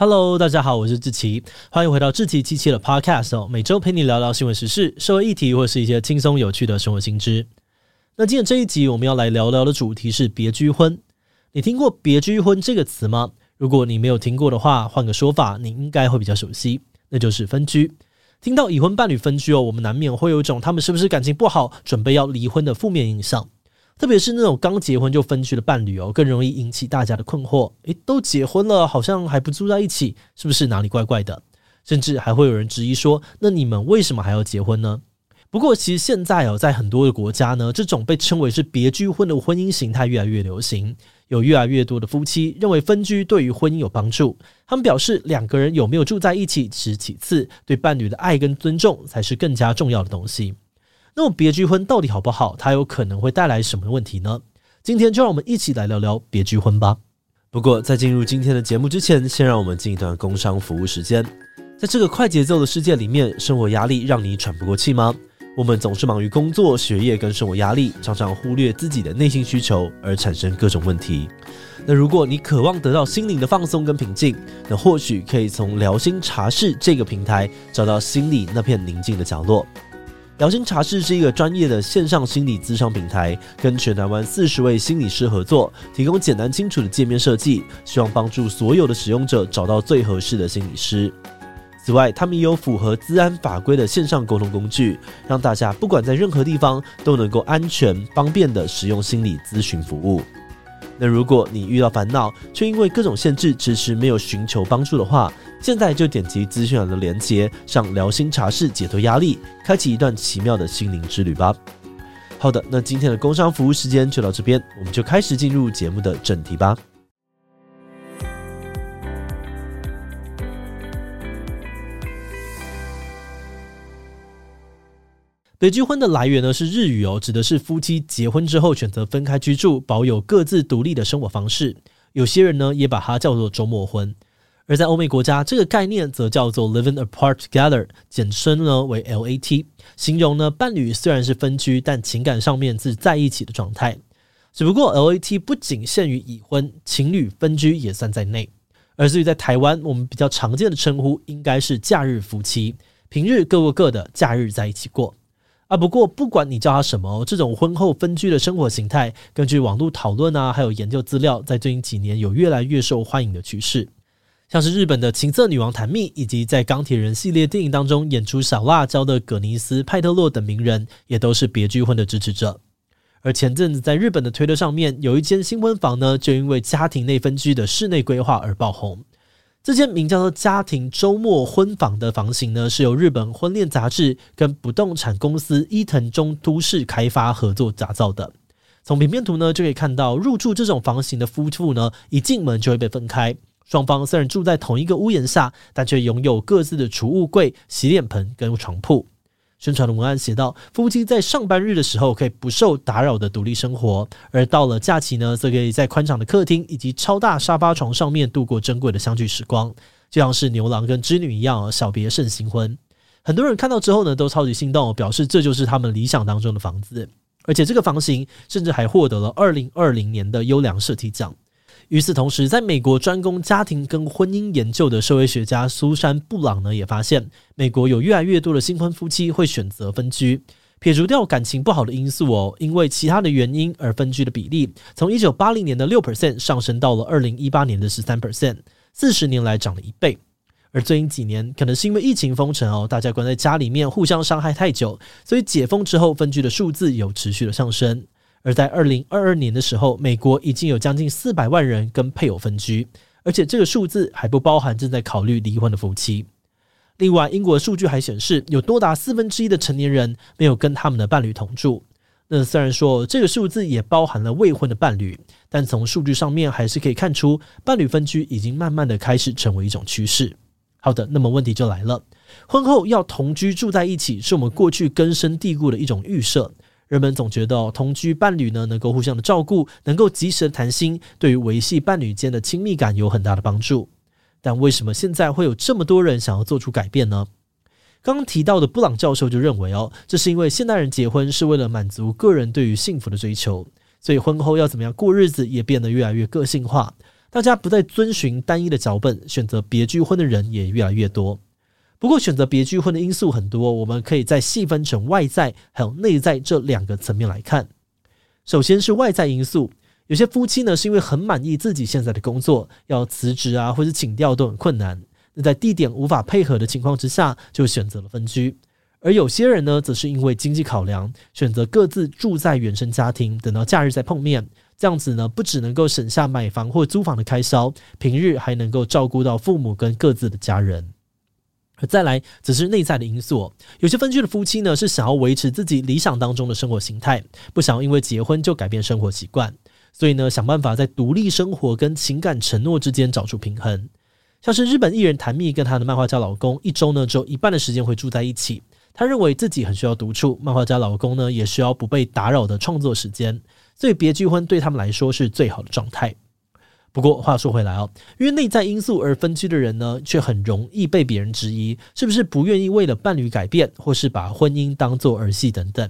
Hello，大家好，我是志奇，欢迎回到志奇七七的 Podcast 哦，每周陪你聊聊新闻时事、社会议题，或是一些轻松有趣的生活新知。那今天这一集我们要来聊聊的主题是别居婚。你听过别居婚这个词吗？如果你没有听过的话，换个说法，你应该会比较熟悉，那就是分居。听到已婚伴侣分居哦，我们难免会有一种他们是不是感情不好，准备要离婚的负面印象。特别是那种刚结婚就分居的伴侣哦，更容易引起大家的困惑。诶，都结婚了，好像还不住在一起，是不是哪里怪怪的？甚至还会有人质疑说，那你们为什么还要结婚呢？不过，其实现在哦，在很多的国家呢，这种被称为是别居婚的婚姻形态越来越流行。有越来越多的夫妻认为分居对于婚姻有帮助。他们表示，两个人有没有住在一起是其次，对伴侣的爱跟尊重才是更加重要的东西。那么别居婚到底好不好？它有可能会带来什么问题呢？今天就让我们一起来聊聊别居婚吧。不过在进入今天的节目之前，先让我们进一段工商服务时间。在这个快节奏的世界里面，生活压力让你喘不过气吗？我们总是忙于工作、学业跟生活压力，常常忽略自己的内心需求，而产生各种问题。那如果你渴望得到心灵的放松跟平静，那或许可以从聊心茶室这个平台找到心里那片宁静的角落。疗心茶室是一个专业的线上心理咨商平台，跟全台湾四十位心理师合作，提供简单清楚的界面设计，希望帮助所有的使用者找到最合适的心理师。此外，他们也有符合资安法规的线上沟通工具，让大家不管在任何地方都能够安全方便的使用心理咨询服务。那如果你遇到烦恼，却因为各种限制迟迟没有寻求帮助的话，现在就点击资讯栏的链接，上聊心茶室解脱压力，开启一段奇妙的心灵之旅吧。好的，那今天的工商服务时间就到这边，我们就开始进入节目的正题吧。北居婚的来源呢是日语哦，指的是夫妻结婚之后选择分开居住，保有各自独立的生活方式。有些人呢也把它叫做周末婚。而在欧美国家，这个概念则叫做 living apart together，简称呢为 LAT，形容呢伴侣虽然是分居，但情感上面是在一起的状态。只不过 LAT 不仅限于已婚情侣分居也算在内，而至于在台湾，我们比较常见的称呼应该是假日夫妻，平日各过各的，假日在一起过。啊，不过不管你叫他什么，这种婚后分居的生活形态，根据网络讨论啊，还有研究资料，在最近几年有越来越受欢迎的趋势。像是日本的情色女王谭蜜，以及在钢铁人系列电影当中演出小辣椒的葛尼斯派特洛等名人，也都是别居婚的支持者。而前阵子在日本的推特上面，有一间新婚房呢，就因为家庭内分居的室内规划而爆红。这间名叫做“家庭周末婚房”的房型呢，是由日本婚恋杂志跟不动产公司伊藤中都市开发合作打造的。从平面图呢就可以看到，入住这种房型的夫妇呢，一进门就会被分开。双方虽然住在同一个屋檐下，但却拥有各自的储物柜、洗脸盆跟床铺。宣传的文案写道：夫妻在上班日的时候可以不受打扰的独立生活，而到了假期呢，则可以在宽敞的客厅以及超大沙发床上面度过珍贵的相聚时光，就像是牛郎跟织女一样，小别胜新婚。很多人看到之后呢，都超级心动，表示这就是他们理想当中的房子，而且这个房型甚至还获得了二零二零年的优良设计奖。与此同时，在美国专攻家庭跟婚姻研究的社会学家苏珊·布朗呢，也发现美国有越来越多的新婚夫妻会选择分居，撇除掉感情不好的因素哦，因为其他的原因而分居的比例，从一九八零年的六 percent 上升到了二零一八年的十三 percent，四十年来涨了一倍。而最近几年，可能是因为疫情封城哦，大家关在家里面互相伤害太久，所以解封之后分居的数字有持续的上升。而在二零二二年的时候，美国已经有将近四百万人跟配偶分居，而且这个数字还不包含正在考虑离婚的夫妻。另外，英国数据还显示，有多达四分之一的成年人没有跟他们的伴侣同住。那虽然说这个数字也包含了未婚的伴侣，但从数据上面还是可以看出，伴侣分居已经慢慢的开始成为一种趋势。好的，那么问题就来了，婚后要同居住在一起，是我们过去根深蒂固的一种预设。人们总觉得同居伴侣呢，能够互相的照顾，能够及时的谈心，对于维系伴侣间的亲密感有很大的帮助。但为什么现在会有这么多人想要做出改变呢？刚刚提到的布朗教授就认为哦，这是因为现代人结婚是为了满足个人对于幸福的追求，所以婚后要怎么样过日子也变得越来越个性化。大家不再遵循单一的脚本，选择别居婚的人也越来越多。不过，选择别居婚的因素很多，我们可以再细分成外在还有内在这两个层面来看。首先是外在因素，有些夫妻呢是因为很满意自己现在的工作，要辞职啊或者请调都很困难。那在地点无法配合的情况之下，就选择了分居。而有些人呢，则是因为经济考量，选择各自住在原生家庭，等到假日再碰面。这样子呢，不只能够省下买房或租房的开销，平日还能够照顾到父母跟各自的家人。再来，则是内在的因素。有些分居的夫妻呢，是想要维持自己理想当中的生活形态，不想因为结婚就改变生活习惯，所以呢，想办法在独立生活跟情感承诺之间找出平衡。像是日本艺人谭蜜跟她的漫画家老公，一周呢只有一半的时间会住在一起。她认为自己很需要独处，漫画家老公呢也需要不被打扰的创作时间。所以别居婚对他们来说是最好的状态。不过话说回来哦，因为内在因素而分居的人呢，却很容易被别人质疑，是不是不愿意为了伴侣改变，或是把婚姻当作儿戏等等。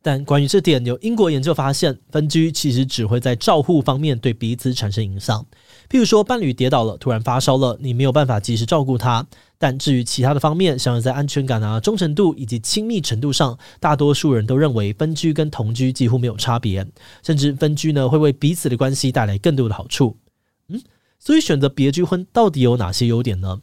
但关于这点，有英国研究发现，分居其实只会在照护方面对彼此产生影响。譬如说，伴侣跌倒了，突然发烧了，你没有办法及时照顾他。但至于其他的方面，像是在安全感啊、忠诚度以及亲密程度上，大多数人都认为分居跟同居几乎没有差别，甚至分居呢会为彼此的关系带来更多的好处。嗯，所以选择别居婚到底有哪些优点呢？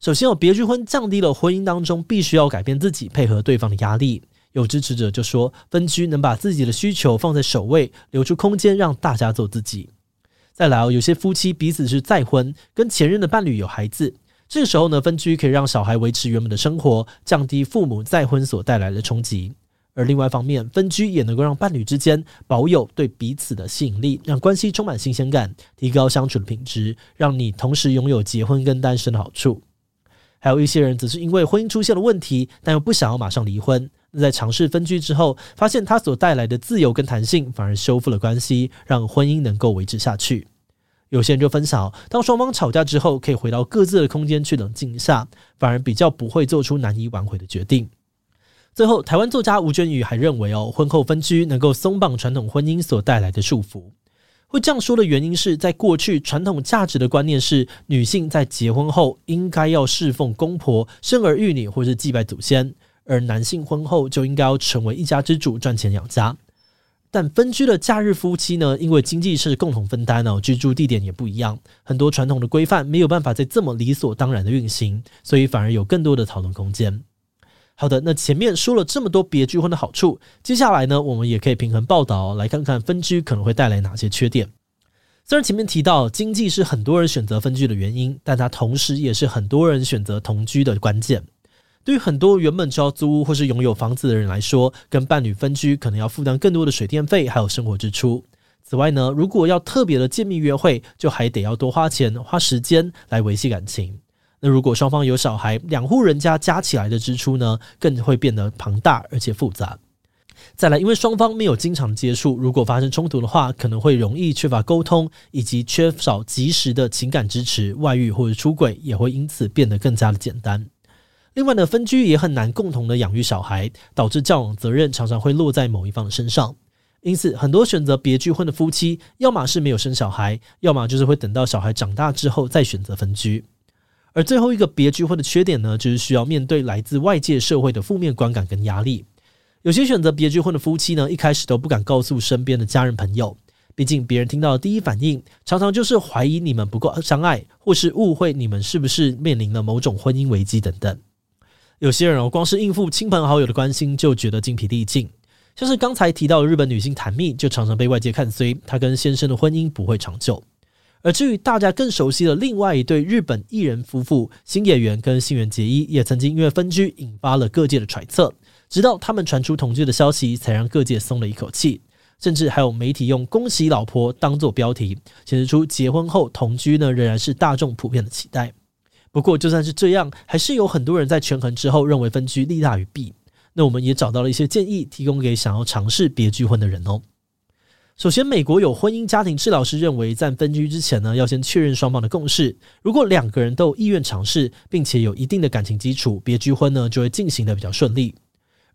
首先，有别居婚降低了婚姻当中必须要改变自己配合对方的压力。有支持者就说，分居能把自己的需求放在首位，留出空间让大家做自己。再来哦，有些夫妻彼此是再婚，跟前任的伴侣有孩子。这个时候呢，分居可以让小孩维持原本的生活，降低父母再婚所带来的冲击。而另外一方面，分居也能够让伴侣之间保有对彼此的吸引力，让关系充满新鲜感，提高相处的品质，让你同时拥有结婚跟单身的好处。还有一些人只是因为婚姻出现了问题，但又不想要马上离婚。那在尝试分居之后，发现它所带来的自由跟弹性，反而修复了关系，让婚姻能够维持下去。有些人就分享，当双方吵架之后，可以回到各自的空间去冷静一下，反而比较不会做出难以挽回的决定。最后，台湾作家吴娟宇还认为哦，婚后分居能够松绑传统婚姻所带来的束缚。会这样说的原因是在过去传统价值的观念是，女性在结婚后应该要侍奉公婆、生儿育女或是祭拜祖先，而男性婚后就应该要成为一家之主，赚钱养家。但分居的假日夫妻呢，因为经济是共同分担哦，居住地点也不一样，很多传统的规范没有办法再这么理所当然的运行，所以反而有更多的讨论空间。好的，那前面说了这么多别居婚的好处，接下来呢，我们也可以平衡报道，来看看分居可能会带来哪些缺点。虽然前面提到经济是很多人选择分居的原因，但它同时也是很多人选择同居的关键。对于很多原本就要租屋或是拥有房子的人来说，跟伴侣分居可能要负担更多的水电费，还有生活支出。此外呢，如果要特别的见面约会，就还得要多花钱、花时间来维系感情。那如果双方有小孩，两户人家加起来的支出呢，更会变得庞大而且复杂。再来，因为双方没有经常接触，如果发生冲突的话，可能会容易缺乏沟通，以及缺少及时的情感支持，外遇或者出轨也会因此变得更加的简单。另外呢，分居也很难共同的养育小孩，导致教养责任常常会落在某一方的身上。因此，很多选择别居婚的夫妻，要么是没有生小孩，要么就是会等到小孩长大之后再选择分居。而最后一个别居婚的缺点呢，就是需要面对来自外界社会的负面观感跟压力。有些选择别居婚的夫妻呢，一开始都不敢告诉身边的家人朋友，毕竟别人听到的第一反应，常常就是怀疑你们不够相爱，或是误会你们是不是面临了某种婚姻危机等等。有些人哦，光是应付亲朋好友的关心就觉得精疲力尽，像是刚才提到的日本女星坛蜜，就常常被外界看衰，她跟先生的婚姻不会长久。而至于大家更熟悉的另外一对日本艺人夫妇星野源跟新垣结衣，也曾经因为分居引发了各界的揣测，直到他们传出同居的消息，才让各界松了一口气。甚至还有媒体用“恭喜老婆”当做标题，显示出结婚后同居呢仍然是大众普遍的期待。不过，就算是这样，还是有很多人在权衡之后认为分居利大于弊。那我们也找到了一些建议，提供给想要尝试别居婚的人哦。首先，美国有婚姻家庭治疗师认为，在分居之前呢，要先确认双方的共识。如果两个人都有意愿尝试，并且有一定的感情基础，别居婚呢就会进行得比较顺利。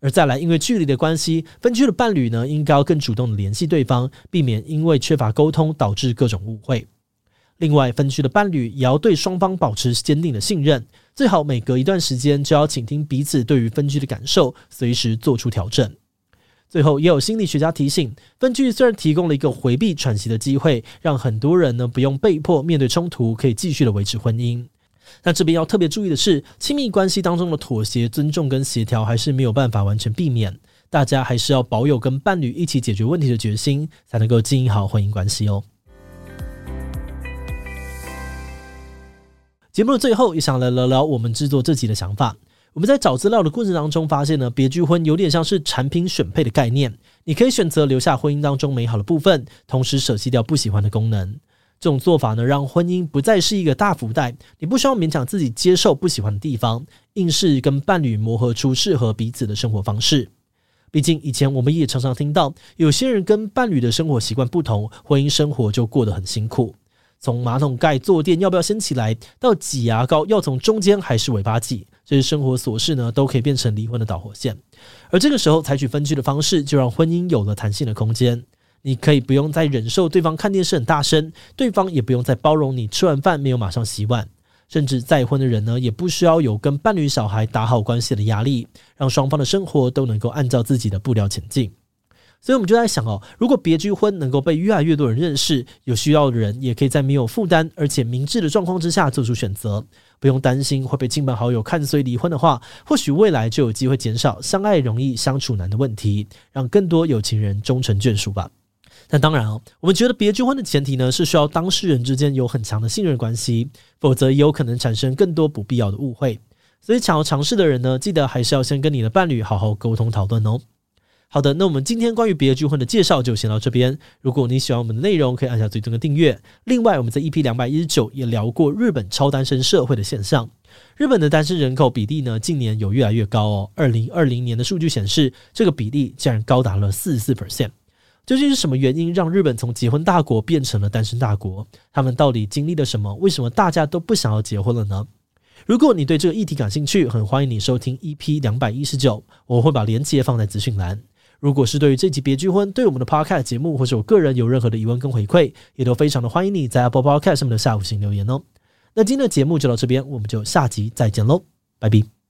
而再来，因为距离的关系，分居的伴侣呢应该要更主动的联系对方，避免因为缺乏沟通导致各种误会。另外，分居的伴侣也要对双方保持坚定的信任，最好每隔一段时间就要倾听彼此对于分居的感受，随时做出调整。最后，也有心理学家提醒，分居虽然提供了一个回避喘息的机会，让很多人呢不用被迫面对冲突，可以继续的维持婚姻。那这边要特别注意的是，亲密关系当中的妥协、尊重跟协调还是没有办法完全避免，大家还是要保有跟伴侣一起解决问题的决心，才能够经营好婚姻关系哦。节目的最后，也想来聊聊我们制作这集的想法。我们在找资料的过程当中，发现呢，别具婚有点像是产品选配的概念，你可以选择留下婚姻当中美好的部分，同时舍弃掉不喜欢的功能。这种做法呢，让婚姻不再是一个大福袋，你不需要勉强自己接受不喜欢的地方，硬是跟伴侣磨合出适合彼此的生活方式。毕竟以前我们也常常听到，有些人跟伴侣的生活习惯不同，婚姻生活就过得很辛苦。从马桶盖坐垫要不要掀起来，到挤牙膏要从中间还是尾巴挤，这些生活琐事呢，都可以变成离婚的导火线。而这个时候采取分居的方式，就让婚姻有了弹性的空间。你可以不用再忍受对方看电视很大声，对方也不用再包容你吃完饭没有马上洗碗，甚至再婚的人呢，也不需要有跟伴侣、小孩打好关系的压力，让双方的生活都能够按照自己的步调前进。所以，我们就在想哦，如果别居婚能够被越来越多人认识，有需要的人也可以在没有负担而且明智的状况之下做出选择，不用担心会被亲朋好友看衰离婚的话，或许未来就有机会减少相爱容易相处难的问题，让更多有情人终成眷属吧。那当然哦，我们觉得别居婚的前提呢，是需要当事人之间有很强的信任关系，否则也有可能产生更多不必要的误会。所以，想要尝试的人呢，记得还是要先跟你的伴侣好好沟通讨论哦。好的，那我们今天关于别居婚的介绍就先到这边。如果你喜欢我们的内容，可以按下最终的订阅。另外，我们在 EP 两百一十九也聊过日本超单身社会的现象。日本的单身人口比例呢，近年有越来越高哦。二零二零年的数据显示，这个比例竟然高达了四十四 percent。究竟是什么原因让日本从结婚大国变成了单身大国？他们到底经历了什么？为什么大家都不想要结婚了呢？如果你对这个议题感兴趣，很欢迎你收听 EP 两百一十九，我会把链接放在资讯栏。如果是对于这集别具婚，对我们的 Podcast 节目或者我个人有任何的疑问跟回馈，也都非常的欢迎你在 Apple Podcast 上面的下午星留言哦。那今天的节目就到这边，我们就下集再见喽，拜拜。